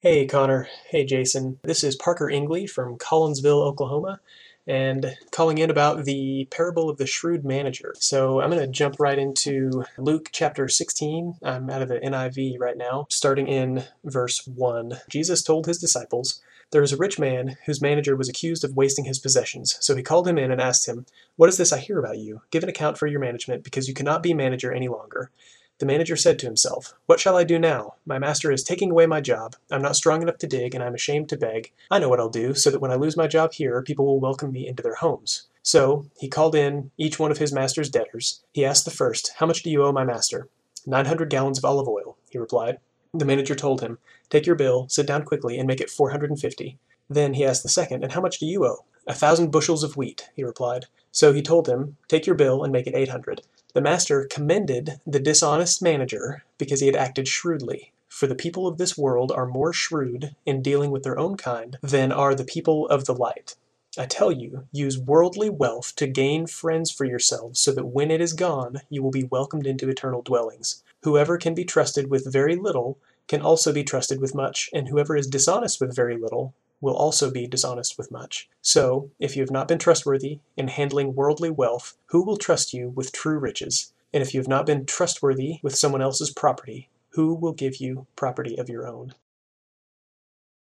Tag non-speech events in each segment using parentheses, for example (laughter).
Hey, Connor. Hey, Jason. This is Parker Inglee from Collinsville, Oklahoma, and calling in about the parable of the shrewd manager. So I'm going to jump right into Luke chapter 16. I'm out of the NIV right now, starting in verse 1. Jesus told his disciples, There was a rich man whose manager was accused of wasting his possessions. So he called him in and asked him, What is this I hear about you? Give an account for your management, because you cannot be manager any longer. The manager said to himself, What shall I do now? My master is taking away my job. I'm not strong enough to dig, and I'm ashamed to beg. I know what I'll do, so that when I lose my job here, people will welcome me into their homes. So he called in each one of his master's debtors. He asked the first, How much do you owe my master? Nine hundred gallons of olive oil, he replied. The manager told him, Take your bill, sit down quickly, and make it four hundred and fifty. Then he asked the second, And how much do you owe? A thousand bushels of wheat, he replied. So he told him, Take your bill and make it eight hundred. The master commended the dishonest manager because he had acted shrewdly. For the people of this world are more shrewd in dealing with their own kind than are the people of the light. I tell you, use worldly wealth to gain friends for yourselves, so that when it is gone, you will be welcomed into eternal dwellings. Whoever can be trusted with very little can also be trusted with much, and whoever is dishonest with very little will also be dishonest with much. So, if you have not been trustworthy in handling worldly wealth, who will trust you with true riches? And if you have not been trustworthy with someone else's property, who will give you property of your own?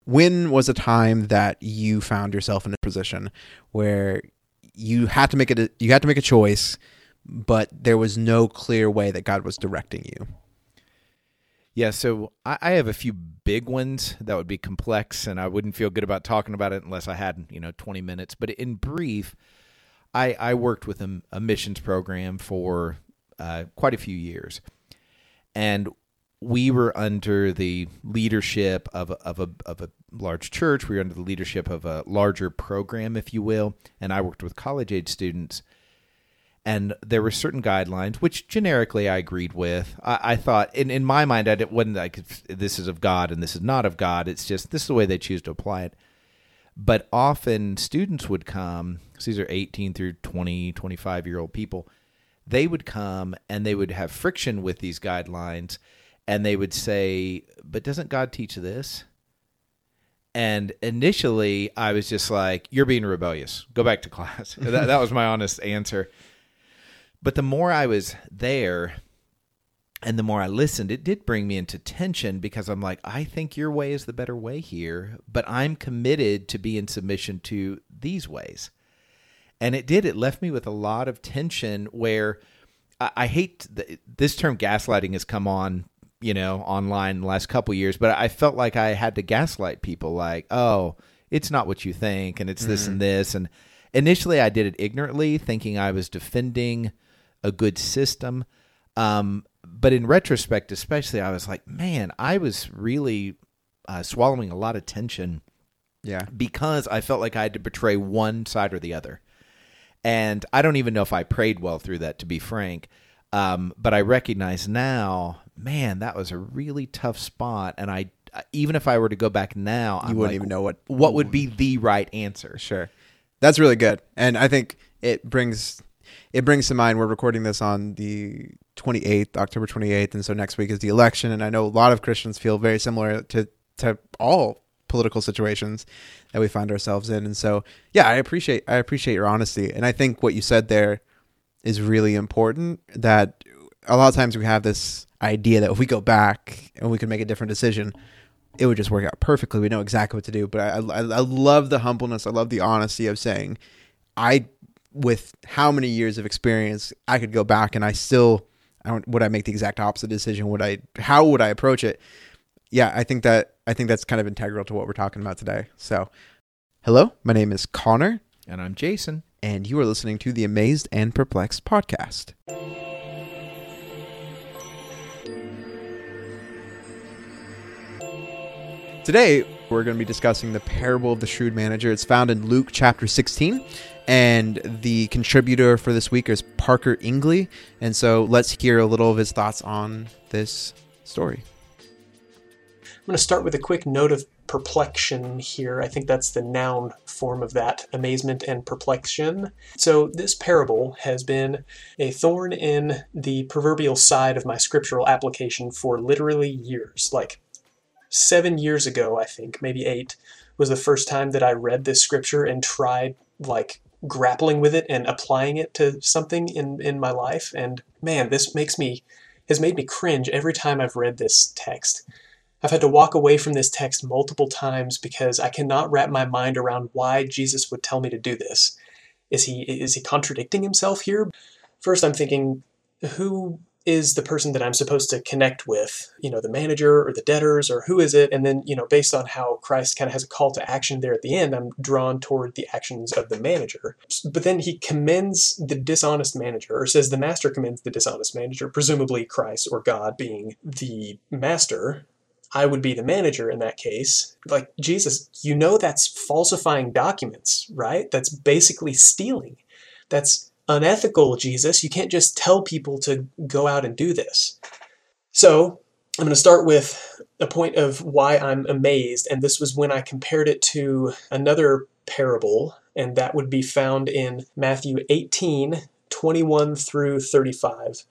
When was a time that you found yourself in a position where you had to make a you had to make a choice, but there was no clear way that God was directing you? Yeah, so I, I have a few big ones that would be complex, and I wouldn't feel good about talking about it unless I had you know twenty minutes. But in brief, I I worked with a, a missions program for uh, quite a few years, and we were under the leadership of a, of a of a large church. We were under the leadership of a larger program, if you will, and I worked with college age students and there were certain guidelines which generically I agreed with. I, I thought, in in my mind, I didn't, wasn't like this is of God and this is not of God. It's just this is the way they choose to apply it. But often students would come. These are 18 through 20, 25 year old people. They would come and they would have friction with these guidelines, and they would say, "But doesn't God teach this?" And initially, I was just like, "You're being rebellious. Go back to class." (laughs) that, that was my honest answer. But the more I was there and the more I listened, it did bring me into tension because I'm like, I think your way is the better way here, but I'm committed to be in submission to these ways. And it did. It left me with a lot of tension where I, I hate the, this term gaslighting has come on, you know, online the last couple years, but I felt like I had to gaslight people like, oh, it's not what you think, and it's mm-hmm. this and this. And initially I did it ignorantly, thinking I was defending a good system. Um, but in retrospect, especially, I was like, man, I was really uh, swallowing a lot of tension. Yeah. Because I felt like I had to betray one side or the other. And I don't even know if I prayed well through that, to be frank. Um, but I recognize now, man, that was a really tough spot. And I, even if I were to go back now, you I'm wouldn't like, even know what what would be the right answer. Sure, that's really good, and I think it brings it brings to mind we're recording this on the 28th, October 28th, and so next week is the election. And I know a lot of Christians feel very similar to to all political situations that we find ourselves in. And so, yeah, I appreciate I appreciate your honesty, and I think what you said there is really important. That a lot of times we have this idea that if we go back and we can make a different decision, it would just work out perfectly. We know exactly what to do. But I, I, I love the humbleness. I love the honesty of saying, I with how many years of experience, I could go back and I still, I don't, would I make the exact opposite decision? Would I, how would I approach it? Yeah, I think that, I think that's kind of integral to what we're talking about today. So, hello, my name is Connor. And I'm Jason. And you are listening to the Amazed and Perplexed podcast. Today, we're going to be discussing the parable of the shrewd manager. It's found in Luke chapter 16. And the contributor for this week is Parker Inglee. And so let's hear a little of his thoughts on this story. I'm going to start with a quick note of perplexion here. I think that's the noun form of that amazement and perplexion. So, this parable has been a thorn in the proverbial side of my scriptural application for literally years like seven years ago, I think, maybe eight, was the first time that I read this scripture and tried like grappling with it and applying it to something in, in my life. And man, this makes me has made me cringe every time I've read this text. I've had to walk away from this text multiple times because I cannot wrap my mind around why Jesus would tell me to do this. Is he is he contradicting himself here? First I'm thinking who is the person that I'm supposed to connect with, you know, the manager or the debtors or who is it? And then, you know, based on how Christ kind of has a call to action there at the end, I'm drawn toward the actions of the manager. But then he commends the dishonest manager, or says the master commends the dishonest manager, presumably Christ or God being the master. I would be the manager in that case. Like, Jesus, you know that's falsifying documents, right? That's basically stealing. That's unethical, Jesus. You can't just tell people to go out and do this. So, I'm going to start with a point of why I'm amazed, and this was when I compared it to another parable, and that would be found in Matthew 18 21 through 35.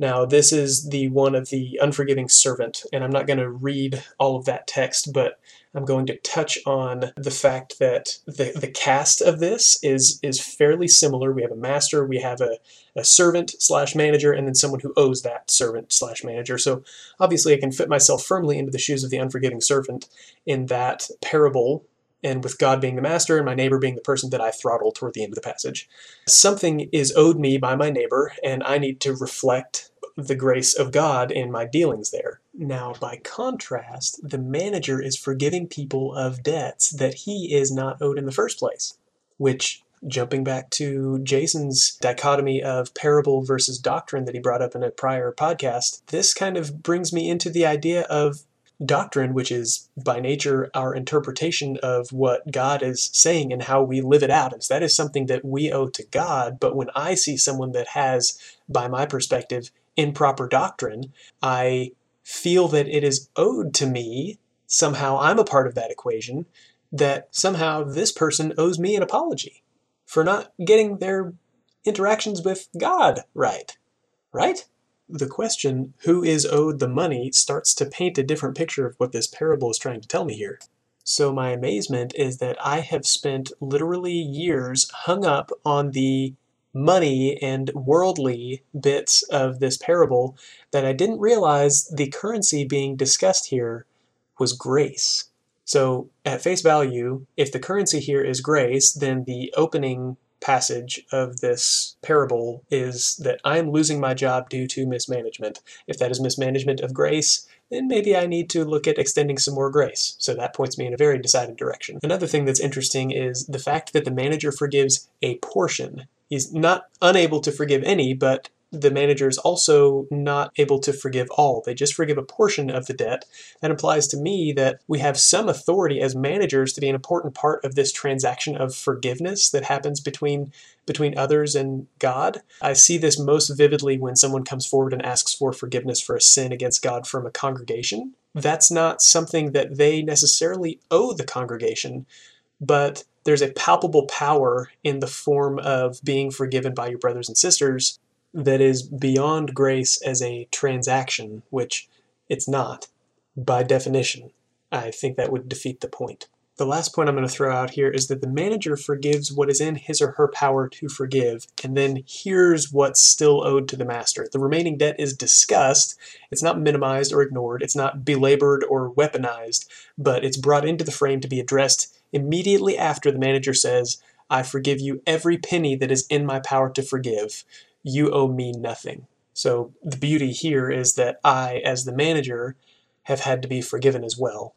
Now, this is the one of the unforgiving servant, and I'm not going to read all of that text, but I'm going to touch on the fact that the, the cast of this is is fairly similar. We have a master, we have a, a servant slash manager, and then someone who owes that servant slash manager. So obviously, I can fit myself firmly into the shoes of the unforgiving servant in that parable and with God being the master and my neighbor being the person that I throttle toward the end of the passage. Something is owed me by my neighbor, and I need to reflect the grace of God in my dealings there. Now, by contrast, the manager is forgiving people of debts that he is not owed in the first place, which jumping back to Jason's dichotomy of parable versus doctrine that he brought up in a prior podcast, this kind of brings me into the idea of doctrine, which is by nature our interpretation of what God is saying and how we live it out. And so that is something that we owe to God. But when I see someone that has, by my perspective, improper doctrine, I feel that it is owed to me, somehow I'm a part of that equation, that somehow this person owes me an apology for not getting their interactions with God right. Right? The question, who is owed the money, starts to paint a different picture of what this parable is trying to tell me here. So, my amazement is that I have spent literally years hung up on the money and worldly bits of this parable that I didn't realize the currency being discussed here was grace. So, at face value, if the currency here is grace, then the opening passage of this parable is that I am losing my job due to mismanagement. If that is mismanagement of grace, then maybe I need to look at extending some more grace. So that points me in a very decided direction. Another thing that's interesting is the fact that the manager forgives a portion he's not unable to forgive any, but the manager is also not able to forgive all. They just forgive a portion of the debt. That implies to me that we have some authority as managers to be an important part of this transaction of forgiveness that happens between between others and God. I see this most vividly when someone comes forward and asks for forgiveness for a sin against God from a congregation. That's not something that they necessarily owe the congregation, but there's a palpable power in the form of being forgiven by your brothers and sisters that is beyond grace as a transaction, which it's not by definition. I think that would defeat the point. The last point I'm going to throw out here is that the manager forgives what is in his or her power to forgive, and then here's what's still owed to the master. The remaining debt is discussed. It's not minimized or ignored. It's not belabored or weaponized, but it's brought into the frame to be addressed immediately after the manager says, I forgive you every penny that is in my power to forgive. You owe me nothing. So the beauty here is that I, as the manager, have had to be forgiven as well.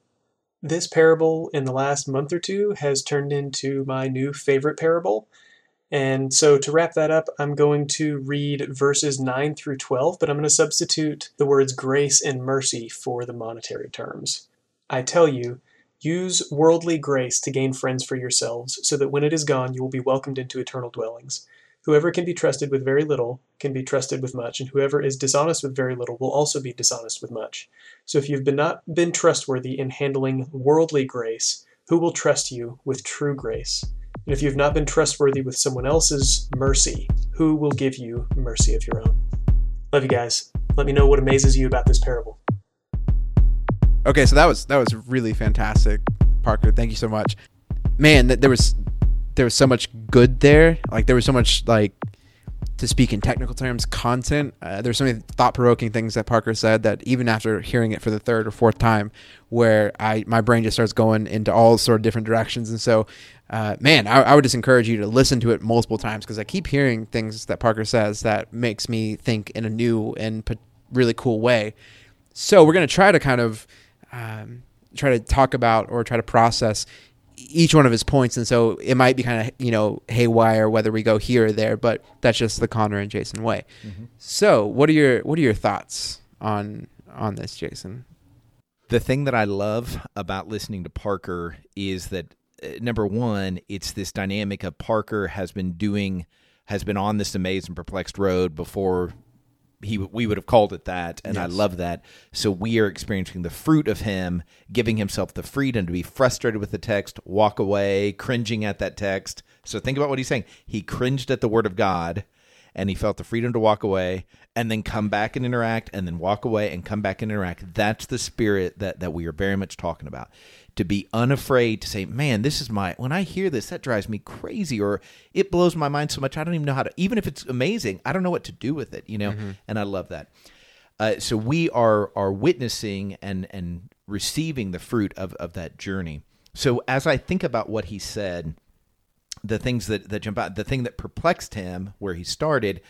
This parable in the last month or two has turned into my new favorite parable. And so to wrap that up, I'm going to read verses 9 through 12, but I'm going to substitute the words grace and mercy for the monetary terms. I tell you, Use worldly grace to gain friends for yourselves, so that when it is gone you will be welcomed into eternal dwellings. Whoever can be trusted with very little can be trusted with much, and whoever is dishonest with very little will also be dishonest with much. So if you've been not been trustworthy in handling worldly grace, who will trust you with true grace? And if you have not been trustworthy with someone else's mercy, who will give you mercy of your own? Love you guys. Let me know what amazes you about this parable. Okay, so that was that was really fantastic, Parker. Thank you so much. Man, th- there was there was so much good there. Like there was so much like to speak in technical terms, content. Uh, there's so many thought provoking things that Parker said that even after hearing it for the third or fourth time, where I my brain just starts going into all sort of different directions. And so, uh, man, I, I would just encourage you to listen to it multiple times because I keep hearing things that Parker says that makes me think in a new and really cool way. So we're gonna try to kind of um, try to talk about or try to process each one of his points, and so it might be kind of you know haywire whether we go here or there, but that's just the Connor and Jason way. Mm-hmm. So, what are your what are your thoughts on on this, Jason? The thing that I love about listening to Parker is that uh, number one, it's this dynamic of Parker has been doing has been on this amazed and perplexed road before he we would have called it that, and yes. I love that. So we are experiencing the fruit of him giving himself the freedom to be frustrated with the text, walk away, cringing at that text. So think about what he's saying. He cringed at the word of God, and he felt the freedom to walk away, and then come back and interact, and then walk away and come back and interact. That's the spirit that that we are very much talking about to be unafraid to say, man, this is my, when I hear this, that drives me crazy or it blows my mind so much. I don't even know how to, even if it's amazing, I don't know what to do with it, you know? Mm-hmm. And I love that. Uh, so we are, are witnessing and, and receiving the fruit of, of that journey. So as I think about what he said, the things that, that jump out, the thing that perplexed him where he started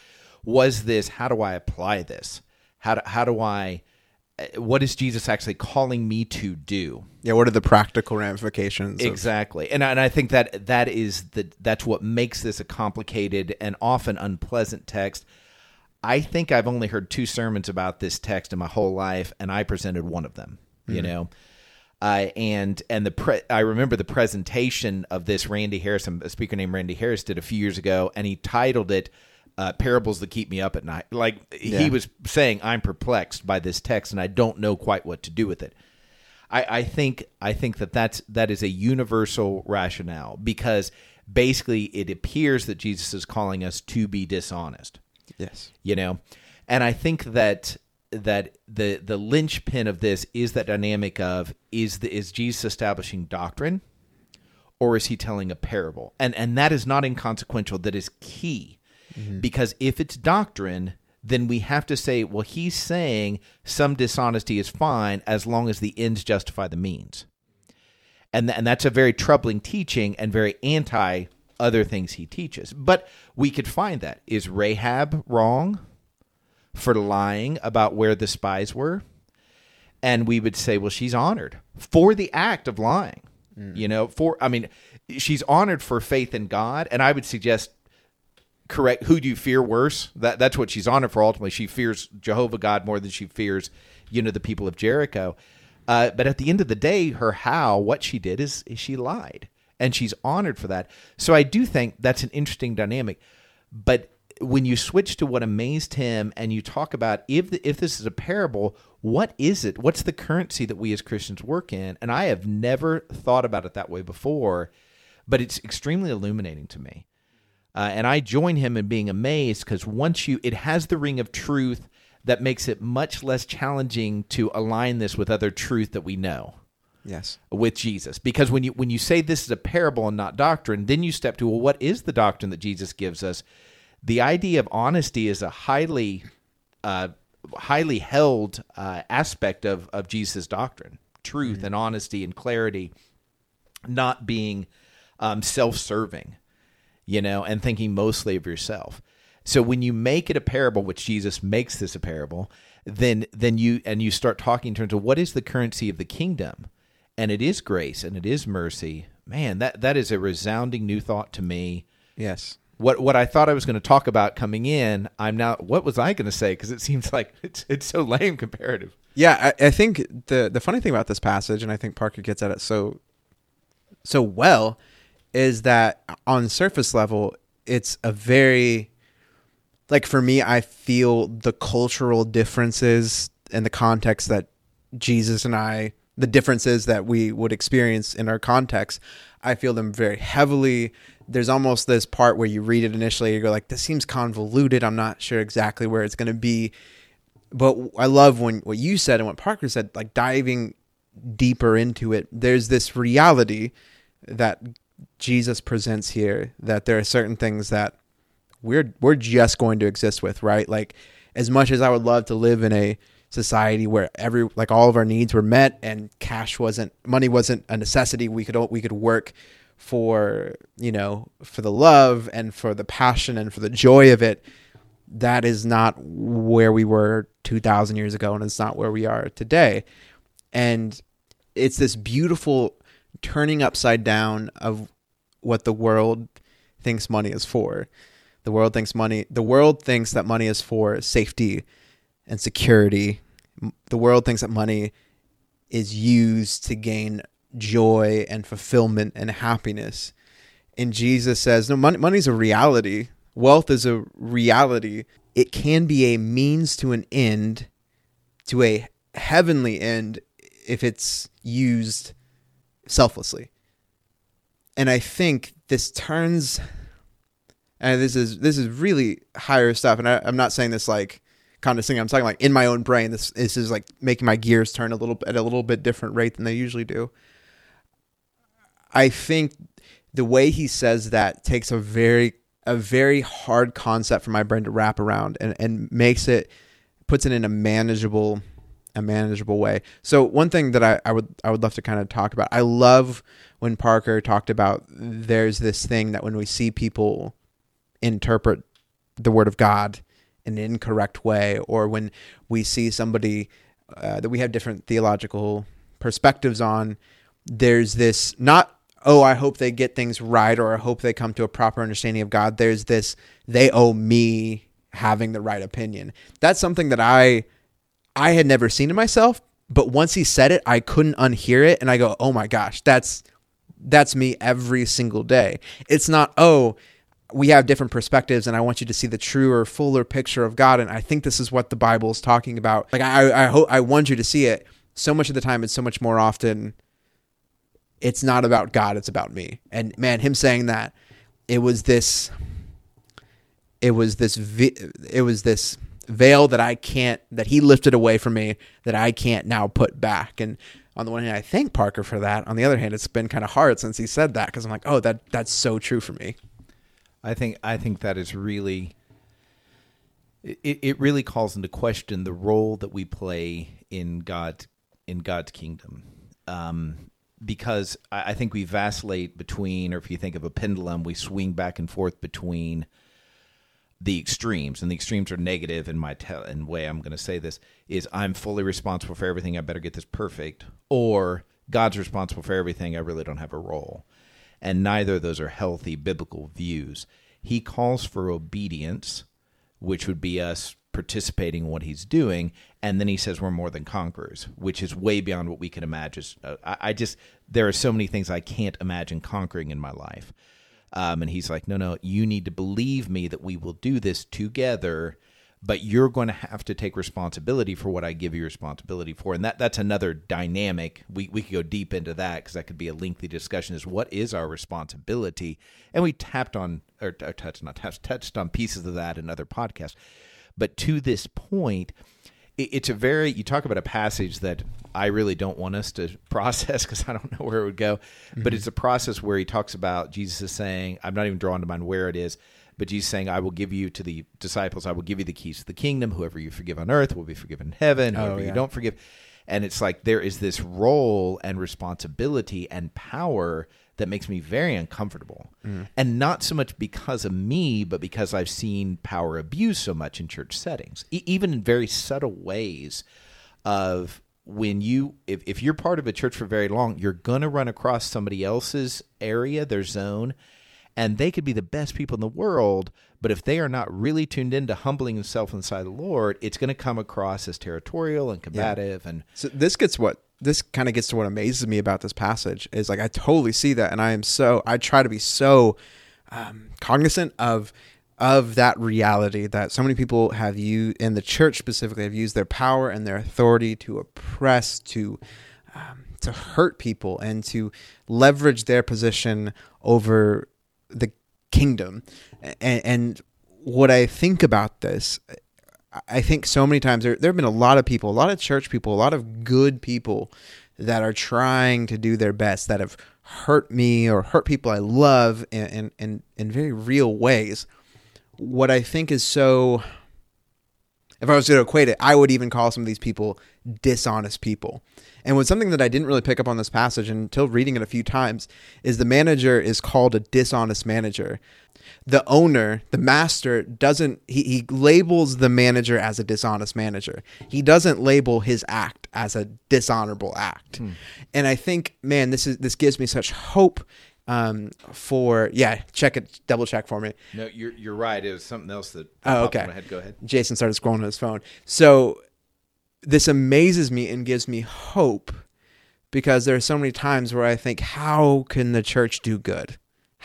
was this, how do I apply this? How do, how do I, what is Jesus actually calling me to do? Yeah, what are the practical ramifications? Exactly, of- and and I think that that is the that's what makes this a complicated and often unpleasant text. I think I've only heard two sermons about this text in my whole life, and I presented one of them. Mm-hmm. You know, uh, and and the pre- I remember the presentation of this. Randy Harrison, a speaker named Randy Harris, did a few years ago, and he titled it uh, parables that keep me up at night. Like yeah. he was saying, I'm perplexed by this text, and I don't know quite what to do with it. I, I think I think that that's that is a universal rationale because basically it appears that Jesus is calling us to be dishonest. Yes, you know, and I think that that the the linchpin of this is that dynamic of is the, is Jesus establishing doctrine or is he telling a parable? And and that is not inconsequential. That is key Mm-hmm. Because if it's doctrine, then we have to say, well, he's saying some dishonesty is fine as long as the ends justify the means. And, th- and that's a very troubling teaching and very anti other things he teaches. But we could find that. Is Rahab wrong for lying about where the spies were? And we would say, well, she's honored for the act of lying. Mm. You know, for, I mean, she's honored for faith in God. And I would suggest correct who do you fear worse? That that's what she's on it for ultimately. She fears jehovah god more than she fears you know the people of jericho. Uh, but at the end of the day her how what she did is, is she lied. And she's honored for that. So i do think that's an interesting dynamic. But when you switch to what amazed him and you talk about if the, if this is a parable what is it? What's the currency that we as christians work in? And i have never thought about it that way before but it's extremely illuminating to me uh, and I join him in being amazed because once you, it has the ring of truth that makes it much less challenging to align this with other truth that we know. Yes. With Jesus. Because when you when you say this is a parable and not doctrine, then you step to well, what is the doctrine that Jesus gives us? The idea of honesty is a highly uh, highly held uh, aspect of, of Jesus' doctrine. Truth mm-hmm. and honesty and clarity, not being um, self serving you know, and thinking mostly of yourself. So when you make it a parable, which Jesus makes this a parable, then then you and you start talking in terms of what is the currency of the kingdom, and it is grace and it is mercy. Man, that that is a resounding new thought to me. Yes. What what I thought I was going to talk about coming in, I'm now. What was I going to say? Because it seems like (laughs) it's it's so lame comparative. Yeah, I, I think the the funny thing about this passage, and I think Parker gets at it so so well, is that on surface level, it's a very like for me, I feel the cultural differences and the context that Jesus and I, the differences that we would experience in our context, I feel them very heavily. There's almost this part where you read it initially, you go like, "This seems convoluted. I'm not sure exactly where it's going to be." But I love when what you said and what Parker said, like diving deeper into it, there's this reality that Jesus presents here that there are certain things that we're we're just going to exist with, right? Like as much as I would love to live in a society where every like all of our needs were met and cash wasn't money wasn't a necessity, we could we could work for, you know, for the love and for the passion and for the joy of it. That is not where we were 2000 years ago and it's not where we are today. And it's this beautiful turning upside down of what the world thinks money is for. The world thinks money the world thinks that money is for safety and security. The world thinks that money is used to gain joy and fulfillment and happiness. And Jesus says, no, money, money's a reality. Wealth is a reality. It can be a means to an end, to a heavenly end, if it's used selflessly. And I think this turns and this is this is really higher stuff. And I, i'm not saying this like condescending. I'm talking like in my own brain this, this is like making my gears turn a little at a little bit different rate than they usually do. I think the way he says that takes a very a very hard concept for my brain to wrap around and, and makes it puts it in a manageable a manageable way. So one thing that I, I would I would love to kind of talk about. I love when Parker talked about there's this thing that when we see people interpret the word of God in an incorrect way, or when we see somebody uh, that we have different theological perspectives on, there's this not oh I hope they get things right or I hope they come to a proper understanding of God. There's this they owe me having the right opinion. That's something that I I had never seen in myself, but once he said it, I couldn't unhear it and I go, "Oh my gosh, that's that's me every single day." It's not, "Oh, we have different perspectives and I want you to see the truer, fuller picture of God. And I think this is what the Bible is talking about. Like I, I hope I want you to see it. So much of the time, it's so much more often. It's not about God; it's about me. And man, him saying that, it was this. It was this. It was this veil that I can't. That he lifted away from me. That I can't now put back. And on the one hand, I thank Parker for that. On the other hand, it's been kind of hard since he said that because I'm like, oh, that that's so true for me. I think I think that is really it, it really calls into question the role that we play in God in God's kingdom. Um, because I, I think we vacillate between, or if you think of a pendulum, we swing back and forth between the extremes, and the extremes are negative. In my te- in way, I'm going to say this is I'm fully responsible for everything. I better get this perfect, or God's responsible for everything. I really don't have a role and neither of those are healthy biblical views. He calls for obedience, which would be us participating in what he's doing, and then he says we're more than conquerors, which is way beyond what we can imagine. I just there are so many things I can't imagine conquering in my life. Um, and he's like, no, no, you need to believe me that we will do this together but you're going to have to take responsibility for what I give you responsibility for. And that that's another dynamic. We we could go deep into that because that could be a lengthy discussion. Is what is our responsibility? And we tapped on or, or touched not touched, touched on pieces of that in other podcasts. But to this point, it's a very you talk about a passage that I really don't want us to (laughs) process because I don't know where it would go. Mm-hmm. But it's a process where he talks about Jesus is saying, I'm not even drawing to mind where it is but Jesus saying, I will give you to the disciples, I will give you the keys to the kingdom. Whoever you forgive on earth will be forgiven in heaven. Whoever oh, yeah. you don't forgive. And it's like there is this role and responsibility and power that makes me very uncomfortable. Mm. And not so much because of me, but because I've seen power abused so much in church settings, e- even in very subtle ways of when you if, if you're part of a church for very long you're going to run across somebody else's area their zone and they could be the best people in the world, but if they are not really tuned into humbling themselves inside the Lord, it's going to come across as territorial and combative. Yeah. And so this gets what this kind of gets to what amazes me about this passage is like I totally see that, and I am so I try to be so um, cognizant of of that reality that so many people have you in the church specifically have used their power and their authority to oppress to um, to hurt people and to leverage their position over the kingdom. And, and what I think about this, I think so many times there, there have been a lot of people, a lot of church people, a lot of good people that are trying to do their best, that have hurt me or hurt people I love in, in, in, in very real ways. What I think is so, if I was going to equate it, I would even call some of these people dishonest people. And when something that I didn't really pick up on this passage until reading it a few times is the manager is called a dishonest manager. The owner, the master, doesn't he, he labels the manager as a dishonest manager. He doesn't label his act as a dishonorable act. Hmm. And I think, man, this is this gives me such hope um, for yeah, check it, double check for me. No, you're you're right. It was something else that. Oh, okay. Head. Go ahead. Jason started scrolling on his phone. So this amazes me and gives me hope because there are so many times where I think, how can the church do good?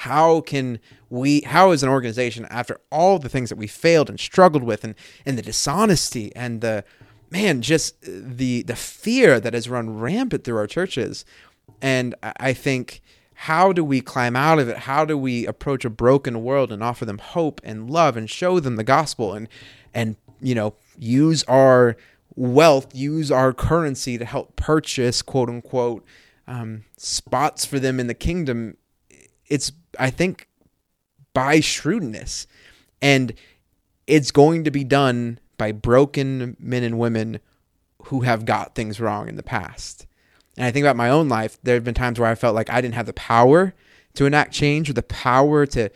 How can we, how is an organization, after all the things that we failed and struggled with and, and the dishonesty and the, man, just the, the fear that has run rampant through our churches. And I think, how do we climb out of it? How do we approach a broken world and offer them hope and love and show them the gospel and, and, you know, use our wealth, use our currency to help purchase quote unquote um, spots for them in the kingdom, it's I think by shrewdness, and it's going to be done by broken men and women who have got things wrong in the past. And I think about my own life. There have been times where I felt like I didn't have the power to enact change or the power to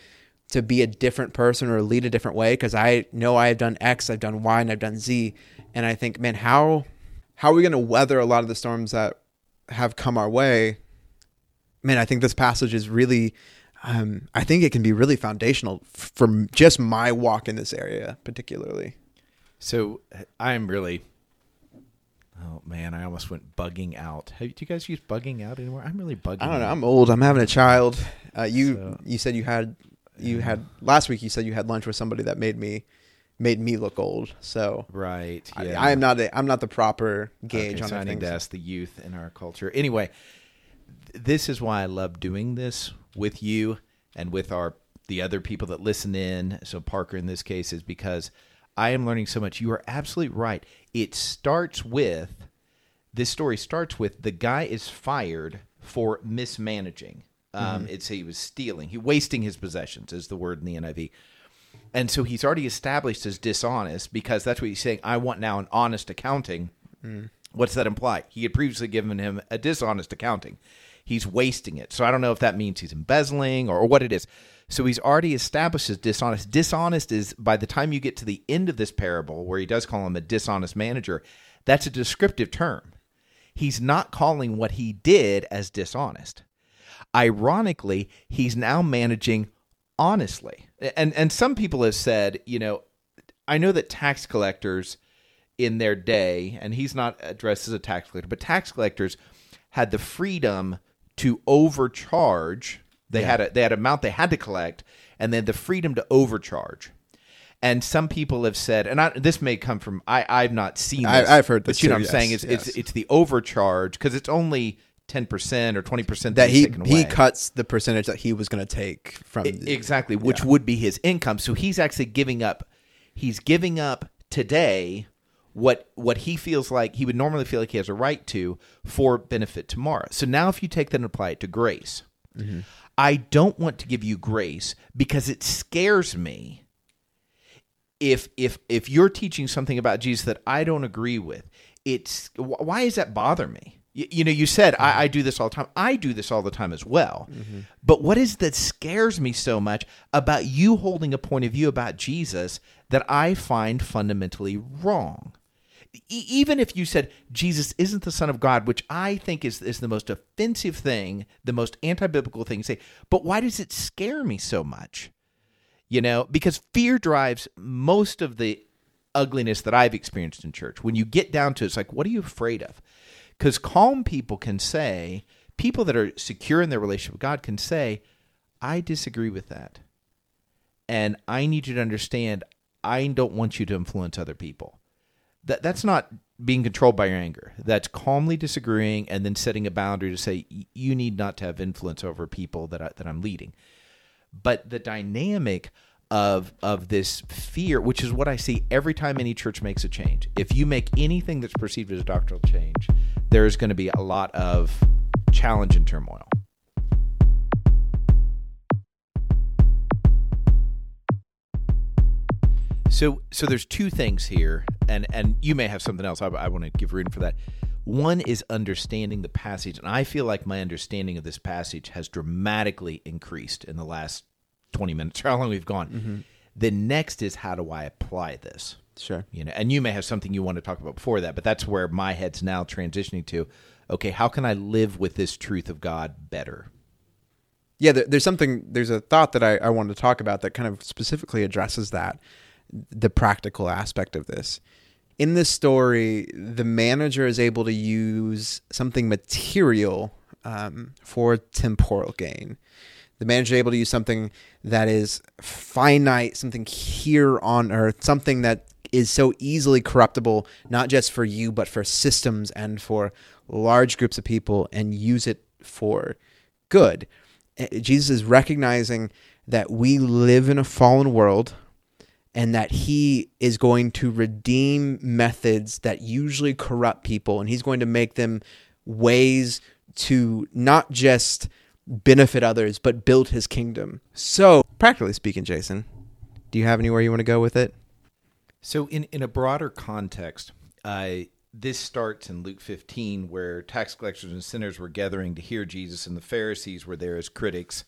to be a different person or lead a different way because I know I have done X, I've done Y, and I've done Z and I think, man, how how are we going to weather a lot of the storms that have come our way? Man, I think this passage is really, um, I think it can be really foundational for just my walk in this area, particularly. So I'm really, oh man, I almost went bugging out. Have, do you guys use bugging out anymore? I'm really bugging. I don't know. Out. I'm old. I'm having a child. Uh, you so, you said you had you had last week. You said you had lunch with somebody that made me made me look old. So right, yeah. I, I am not a, I'm not the proper gauge okay, on so I need to ask the youth in our culture. Anyway, th- this is why I love doing this with you and with our the other people that listen in. So Parker in this case is because I am learning so much. You are absolutely right. It starts with this story starts with the guy is fired for mismanaging. Um, mm-hmm. It's he was stealing, he wasting his possessions is the word in the NIV. And so he's already established as dishonest because that's what he's saying. I want now an honest accounting. Mm. What's that imply? He had previously given him a dishonest accounting. He's wasting it. So I don't know if that means he's embezzling or, or what it is. So he's already established as dishonest. Dishonest is by the time you get to the end of this parable, where he does call him a dishonest manager, that's a descriptive term. He's not calling what he did as dishonest. Ironically, he's now managing honestly. And and some people have said, you know, I know that tax collectors in their day, and he's not addressed as a tax collector, but tax collectors had the freedom to overcharge. They yeah. had a they had an amount they had to collect, and then the freedom to overcharge. And some people have said, and I, this may come from I I've not seen this, I, have heard this. But you know what I'm saying? It's, yes. it's it's the overcharge because it's only ten percent or twenty percent that, he he cuts the percentage that he was going to take from the, exactly, which yeah. would be his income. So he's actually giving up. He's giving up today what what he feels like he would normally feel like he has a right to for benefit tomorrow. So now, if you take that and apply it to grace, mm-hmm. I don't want to give you grace because it scares me. If if if you're teaching something about Jesus that I don't agree with, it's why does that bother me? You, you know, you said mm-hmm. I, I, do this all the time. I do this all the time as well. Mm-hmm. But what is that scares me so much about you holding a point of view about Jesus that I find fundamentally wrong? Even if you said Jesus isn't the Son of God, which I think is is the most offensive thing, the most anti-biblical thing to say. But why does it scare me so much? You know, because fear drives most of the ugliness that I've experienced in church. When you get down to it, it's like, what are you afraid of? Because calm people can say, people that are secure in their relationship with God can say, I disagree with that. And I need you to understand, I don't want you to influence other people. That that's not being controlled by your anger. That's calmly disagreeing and then setting a boundary to say you need not to have influence over people that I, that I'm leading. But the dynamic of of this fear, which is what I see every time any church makes a change. If you make anything that's perceived as a doctrinal change, there's going to be a lot of challenge and turmoil. So, so there's two things here, and and you may have something else. I, I want to give room for that. One is understanding the passage, and I feel like my understanding of this passage has dramatically increased in the last 20 minutes, (laughs) how long we've gone. Mm-hmm. The next is how do I apply this? Sure. You know, and you may have something you want to talk about before that, but that's where my head's now transitioning to. Okay, how can I live with this truth of God better? Yeah, there's something, there's a thought that I, I wanted to talk about that kind of specifically addresses that the practical aspect of this. In this story, the manager is able to use something material um, for temporal gain. The manager is able to use something that is finite, something here on earth, something that is so easily corruptible, not just for you, but for systems and for large groups of people, and use it for good. Eh, Jesus is recognizing that we live in a fallen world and that he is going to redeem methods that usually corrupt people and he's going to make them ways to not just benefit others but build his kingdom. So, practically speaking, Jason, do you have anywhere you want to go with it? So, in in a broader context, uh, this starts in Luke 15, where tax collectors and sinners were gathering to hear Jesus, and the Pharisees were there as critics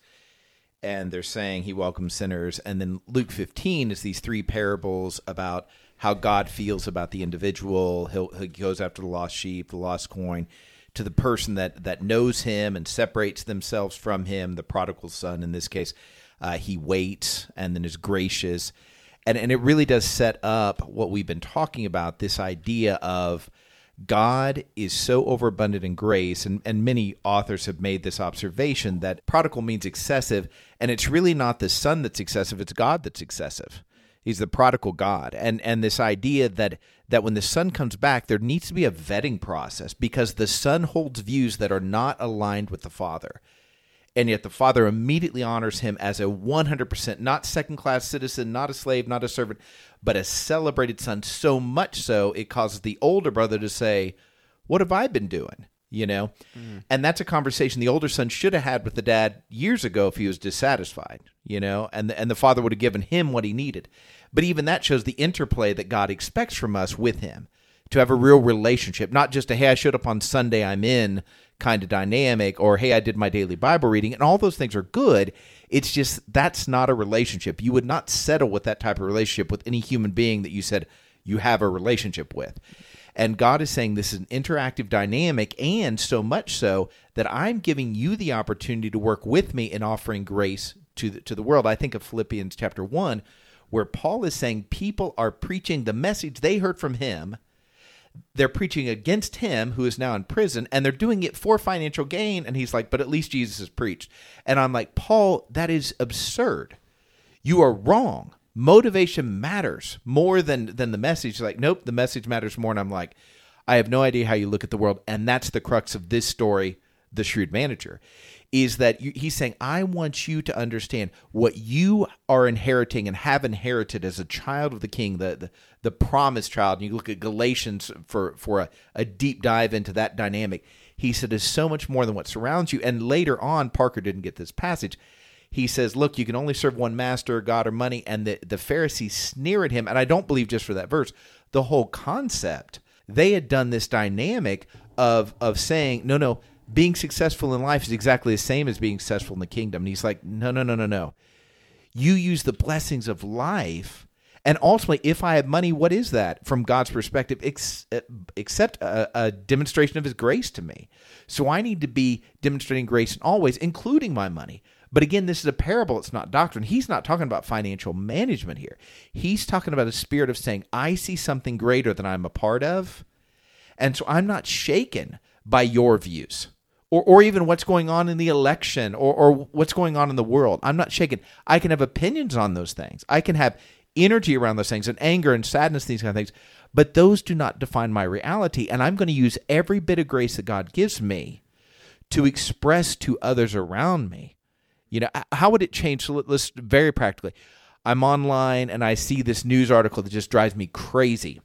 and they're saying he welcomes sinners. And then Luke 15 is these three parables about how God feels about the individual. He'll, he goes after the lost sheep, the lost coin, to the person that that knows him and separates themselves from him. The prodigal son, in this case, uh, he waits and then is gracious, and and it really does set up what we've been talking about. This idea of God is so overabundant in grace, and, and many authors have made this observation that prodigal means excessive, and it's really not the son that's excessive, it's God that's excessive. He's the prodigal God. And and this idea that that when the son comes back, there needs to be a vetting process because the son holds views that are not aligned with the father and yet the father immediately honors him as a 100% not second class citizen not a slave not a servant but a celebrated son so much so it causes the older brother to say what have i been doing? You know? Mm. and that's a conversation the older son should have had with the dad years ago if he was dissatisfied you know? And the, and the father would have given him what he needed. But even that shows the interplay that god expects from us with him to have a real relationship not just a hey i showed up on sunday i'm in kind of dynamic or hey i did my daily bible reading and all those things are good. It's just that's not a relationship. You would not settle with that type of relationship with any human being that you said you have a relationship with. And god is saying this is an interactive dynamic and so much so that i'm giving you the opportunity to work with me in offering grace to the, to the world. I think of philippians chapter 1 where paul is saying people are preaching the message they heard from him they're preaching against him who is now in prison and they're doing it for financial gain and he's like but at least jesus has preached. And i'm like paul that is absurd. You are wrong. Motivation matters more than than the message. Like nope the message matters more. And i'm like i have no idea how you look at the world. And that's the crux of this story the shrewd manager is that you, he's saying, I want you to understand what you are inheriting and have inherited as a child of the king, the, the, the promised child. And you look at Galatians for, for a, a deep dive into that dynamic. He said, is so much more than what surrounds you. And later on, Parker didn't get this passage. He says, Look, you can only serve one master, God or money. And the, the Pharisees sneer at him. And I don't believe just for that verse, the whole concept. They had done this dynamic of, of saying, No, no, being successful in life is exactly the same as being successful in the kingdom. And he's like, no, no, no, no, no. You use the blessings of life. And ultimately, if I have money, what is that from God's perspective? Ex- uh, except a, a, demonstration of His grace to me. So I need to be demonstrating grace in always, including my money. But again, this is a parable, it's not doctrine. He's not talking about financial management here. He's talking about a spirit of saying, I see something greater than I'm a part of. And so I'm not shaken by your views or, or even what's going on in the election or, or what's going on in the world. I'm not shaken. I can have opinions on those things. I can have energy around those things and anger and sadness, these kind of things. But those do not define my reality. And I'm going to use every bit of grace that God gives me to express to others around me. You know, how would it change? So let's very practically. I'm online and I see this news article that just drives me crazy.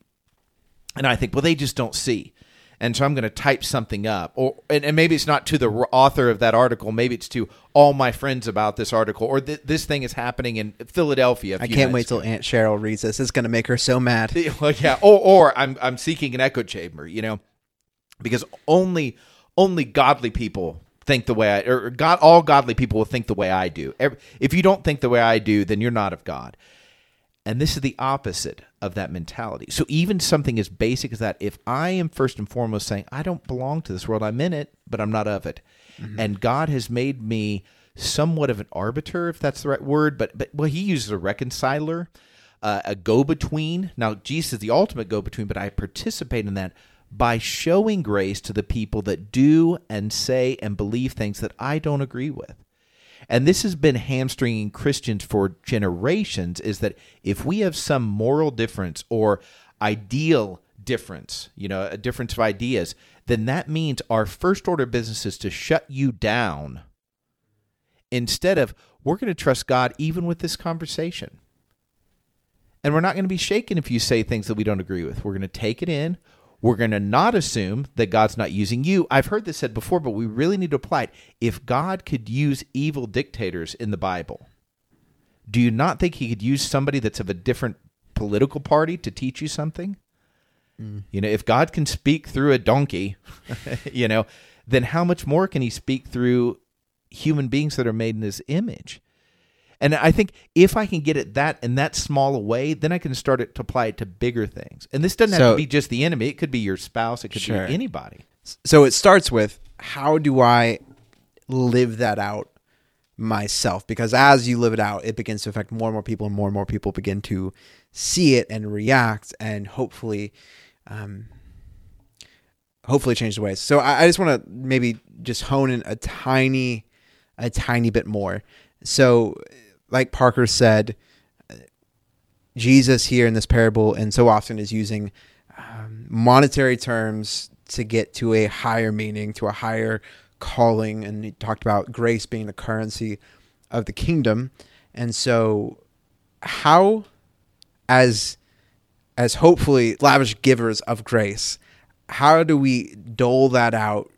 And I think, well, they just don't see. And so I'm going to type something up, or and, and, maybe it's not to the author of that article, maybe it's to all my friends about this article, or th- this thing is happening in Philadelphia. I can't wait till Aunt Cheryl reads this. It's going to make her so mad. (laughs) well, yeah, or or I'm I'm seeking an echo chamber, you know, because only only godly people think the way I or God all godly people will think the way I do. If you don't think the way I do, then you're not of God. And this is the opposite of that mentality. So even something as basic as that, if I am first and foremost saying, I don't belong to this world, I'm in it, but I'm not of it. Mm-hmm. And God has made me somewhat of an arbiter, if that's the right word, but but well, he uses a reconciler, uh, a go-between. Now Jesus is the ultimate go-between, but I participate in that by showing grace to the people that do and say and believe things that I don't agree with. And this has been hamstringing Christians for generations is that if we have some moral difference or ideal difference, you know, a difference of ideas, then that means our first order business is to shut you down instead of we're going to trust God even with this conversation. And we're not going to be shaken if you say things that we don't agree with. We're going to take it in. We're going to not assume that God's not using you. I've heard this said before, but we really need to apply it. If God could use evil dictators in the Bible, do you not think he could use somebody that's of a different political party to teach you something? Mm. You know, if God can speak through a donkey, (laughs) you know, then how much more can he speak through human beings that are made in his image? And I think if I can get it that in that small a way, then I can start it to apply it to bigger things. And this doesn't have to be just the enemy. It could be your spouse. It could sure. be anybody. So it starts with how do I live that out myself? Because as you live it out, it begins to affect more and more people, and more and more people begin to see it and react, and hopefully, um, hopefully change the ways. So I, I just want to maybe just hone in a tiny, a tiny bit more. So like Parker said, Jesus here in this parable and so often is using um, monetary terms to get to a higher meaning, to a higher calling. And he talked about grace being the currency of the kingdom. And so, how, as as hopefully lavish givers of grace, how do we dole that out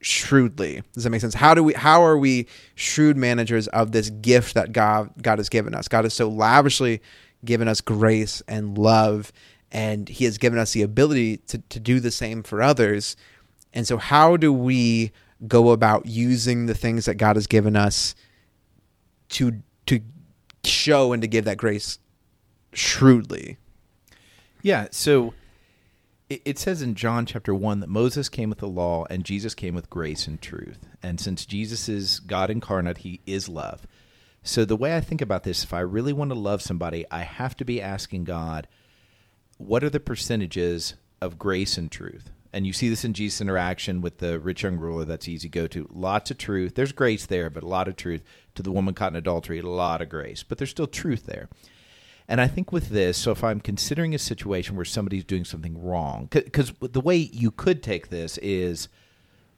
shrewdly. Does that make sense? How do we how are we shrewd managers of this gift that God God has given us? God has so lavishly given us grace and love and he has given us the ability to, to do the same for others. And so how do we go about using the things that God has given us to to show and to give that grace shrewdly? Yeah, so it says in John chapter 1 that Moses came with the law and Jesus came with grace and truth. And since Jesus is God incarnate, he is love. So the way I think about this, if I really want to love somebody, I have to be asking God, what are the percentages of grace and truth? And you see this in Jesus' interaction with the rich young ruler. That's easy go to. Lots of truth. There's grace there, but a lot of truth. To the woman caught in adultery, a lot of grace, but there's still truth there. And I think with this, so if I'm considering a situation where somebody's doing something wrong, because the way you could take this is,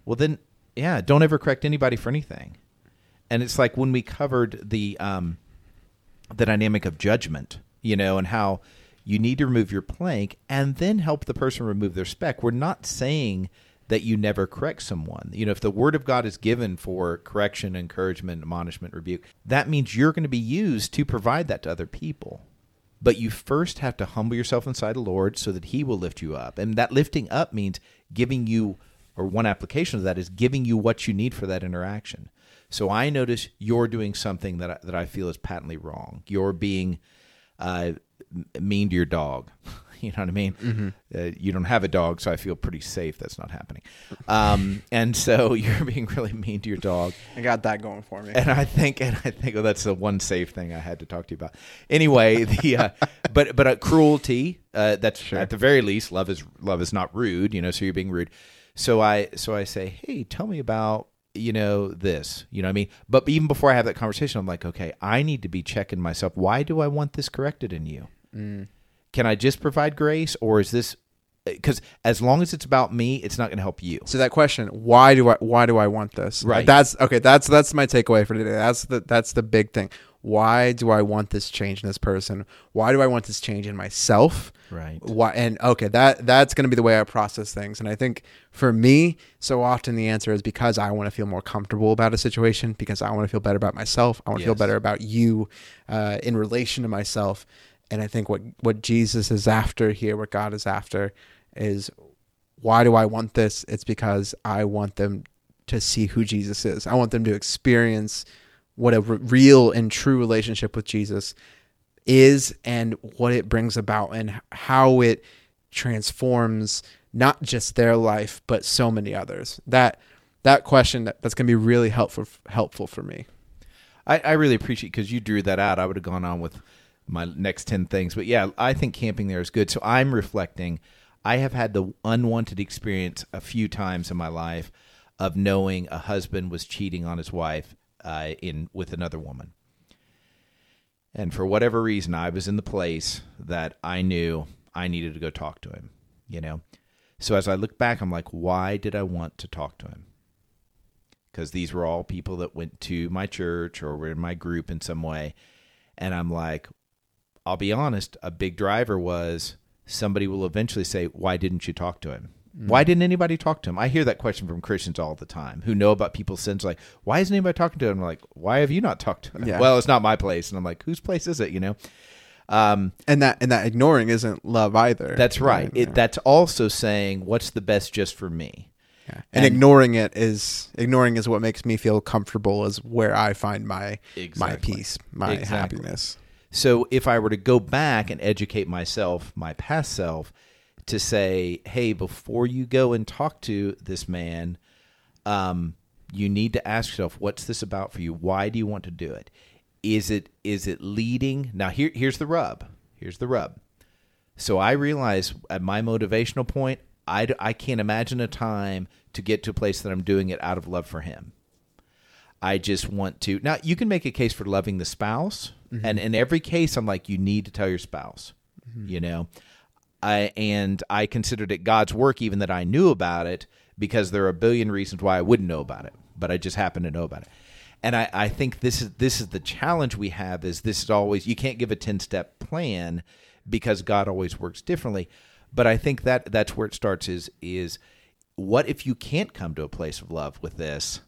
well, then, yeah, don't ever correct anybody for anything. And it's like when we covered the um, the dynamic of judgment, you know, and how you need to remove your plank and then help the person remove their speck. We're not saying that you never correct someone. You know, if the word of God is given for correction, encouragement, admonishment, rebuke, that means you're going to be used to provide that to other people. But you first have to humble yourself inside the Lord so that He will lift you up. And that lifting up means giving you, or one application of that is giving you what you need for that interaction. So I notice you're doing something that I, that I feel is patently wrong. You're being uh, mean to your dog. (laughs) (laughs) You know what I mean? Mm-hmm. Uh, you don't have a dog, so I feel pretty safe that's not happening. Um, (laughs) and so (laughs) you're being really mean to your dog. I got that going for me. And I think, and I think, oh, that's the one safe thing I had to talk to you about. Anyway, the uh, but but uh, cruelty. Uh, that's sure. at the very least, love is love is not rude. You know, so you're being rude. So I so I say, hey, tell me about you know this you know what i mean but even before i have that conversation i'm like okay i need to be checking myself why do i want this corrected in you mm can I just provide grace, or is this because as long as it's about me, it's not going to help you. So that question, why do I why do I want this? Right. That's okay. That's that's my takeaway for today. That's the that's the big thing. Why do I want this change in this person? Why do I want this change in myself? Right. Why and okay, that that's going to be the way I process things. And I think for me, so often the answer is because I want to feel more comfortable about a situation, because I want to feel better about myself. I want to feel better about you uh, in relation to myself. And I think what what Jesus is after here, what God is after, is why do I want this? It's because I want them to see who Jesus is. I want them to experience what a real and true relationship with Jesus is and what it brings about and how it transforms not just their life but so many others. That that question that, that's going to be really helpful helpful for me. I, I really appreciate because you drew that out. I would have gone on with my next 10 things. But yeah, I think camping there is good. So I'm reflecting. I have had the unwanted experience a few times in my life of knowing a husband was cheating on his wife uh, in with another woman. And for whatever reason, I was in the place that I knew I needed to go talk to him, you know? So as I look back, I'm like, why did I want to talk to him? Because these were all people that went to my church or were in my group in some way. And I'm like, I'll be honest, a big driver was somebody will eventually say, Why didn't you talk to him? Why didn't anybody talk to him? I hear that question from Christians all the time who know about people's sins. Like, why isn't anybody talking to him? I'm like, why have you not talked to him? Yeah. Well, it's not my place. And I'm like, whose place is it? You know? Um, And that and that ignoring isn't love either. that's right. Yeah. It, that's also saying, what's the best just for me? Yeah. And, And- ignoring it is ignoring is what makes me feel comfortable is where I find my my peace, my Exactly. happiness. So if I were to go back and educate myself, my past self, to say, hey, before you go and talk to this man, um, you need to ask yourself, what's this about for you? Why do you want to do it? Is it is it leading? Now here here's the rub. Here's the rub. So I realize at my motivational point, I, I can't imagine a time to get to a place that I'm doing it out of love for him. I just want to. Now, you can make a case for loving the spouse, Mm-hmm. and in every case, I'm like, you need to tell your spouse. Mm-hmm. You know, I and I considered it God's work, even that I knew about it, because there are a billion reasons why I wouldn't know about it, but I just happen to know about it. And I, I think this is this is the challenge we have is this is always you can't give a 10 step plan because God always works differently. But I think that that's where it starts is is what if you can't come to a place of love with this?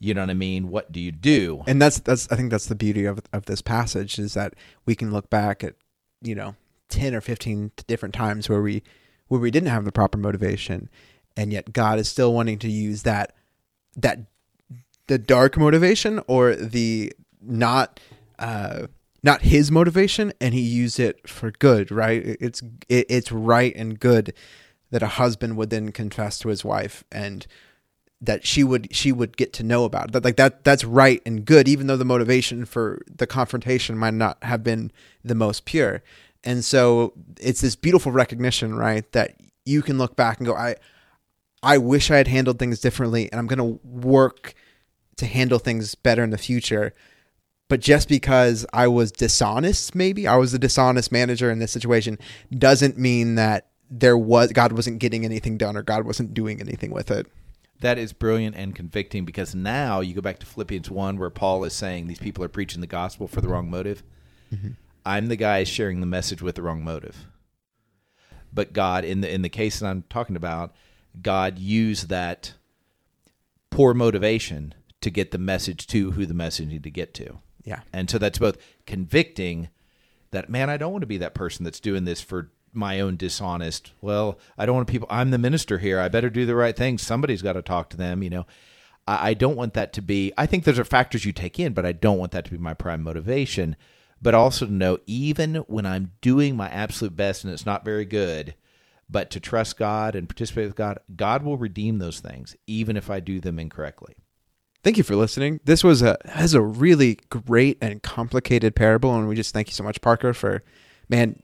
You know what I mean? What do you do? And that's that's I think that's the beauty of of this passage is that we can look back at you know 10 or 15 different times where we where we didn't have the proper motivation and yet God is still wanting to use that that the dark motivation or the not uh not his motivation and he used it for good right it's it, it's right and good that a husband would then confess to his wife and that she would she would get to know about. That like that that's right and good even though the motivation for the confrontation might not have been the most pure. And so it's this beautiful recognition right that you can look back and go i i wish i had handled things differently and i'm going to work to handle things better in the future. But just because i was dishonest maybe i was a dishonest manager in this situation doesn't mean that there was god wasn't getting anything done or god wasn't doing anything with it That is brilliant and convicting because now you go back to Philippians 1 where Paul is saying these people are preaching the gospel for the wrong motive. Mm-hmm. I'm the guy sharing the message with the wrong motive. But God in the in the case that I'm talking about, God used that poor motivation to get the message to who the message needed to get to. yeah And so that's both convicting that man, I don't want to be that person that's doing this for my own dishonest. Well, I don't want people. I'm the minister here. I better do the right thing. Somebody's got to talk to them. You know, I, I don't want that to be. I think those are factors you take in, but I don't want that to be my prime motivation. But also to know, even when I'm doing my absolute best and it's not very good, but to trust God and participate with God, God will redeem those things, even if I do them incorrectly. Thank you for listening. This was a has a really great and complicated parable, and we just thank you so much, Parker, for man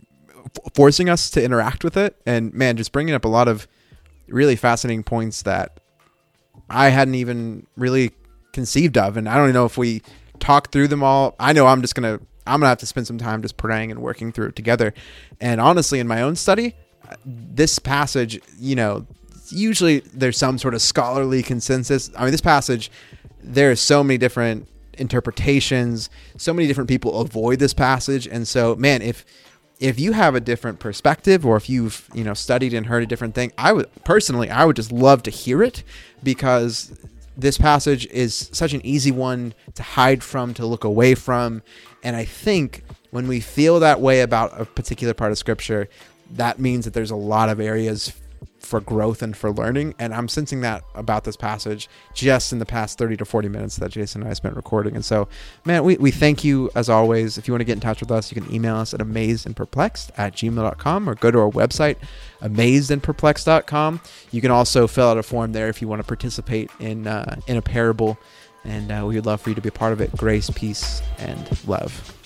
forcing us to interact with it, and man, just bringing up a lot of really fascinating points that I hadn't even really conceived of, and I don't know if we talk through them all. I know I'm just gonna I'm gonna have to spend some time just praying and working through it together, and honestly, in my own study, this passage, you know, usually there's some sort of scholarly consensus. I mean, this passage, there are so many different interpretations. So many different people avoid this passage, and so man, if if you have a different perspective or if you've you know studied and heard a different thing, I would personally I would just love to hear it because this passage is such an easy one to hide from, to look away from, and I think when we feel that way about a particular part of scripture, that means that there's a lot of areas for growth and for learning. And I'm sensing that about this passage just in the past 30 to 40 minutes that Jason and I spent recording. And so, man, we, we thank you as always. If you want to get in touch with us, you can email us at amazedandperplexed at gmail.com or go to our website, amazedandperplexed.com. You can also fill out a form there if you want to participate in, uh, in a parable. And uh, we would love for you to be a part of it. Grace, peace, and love.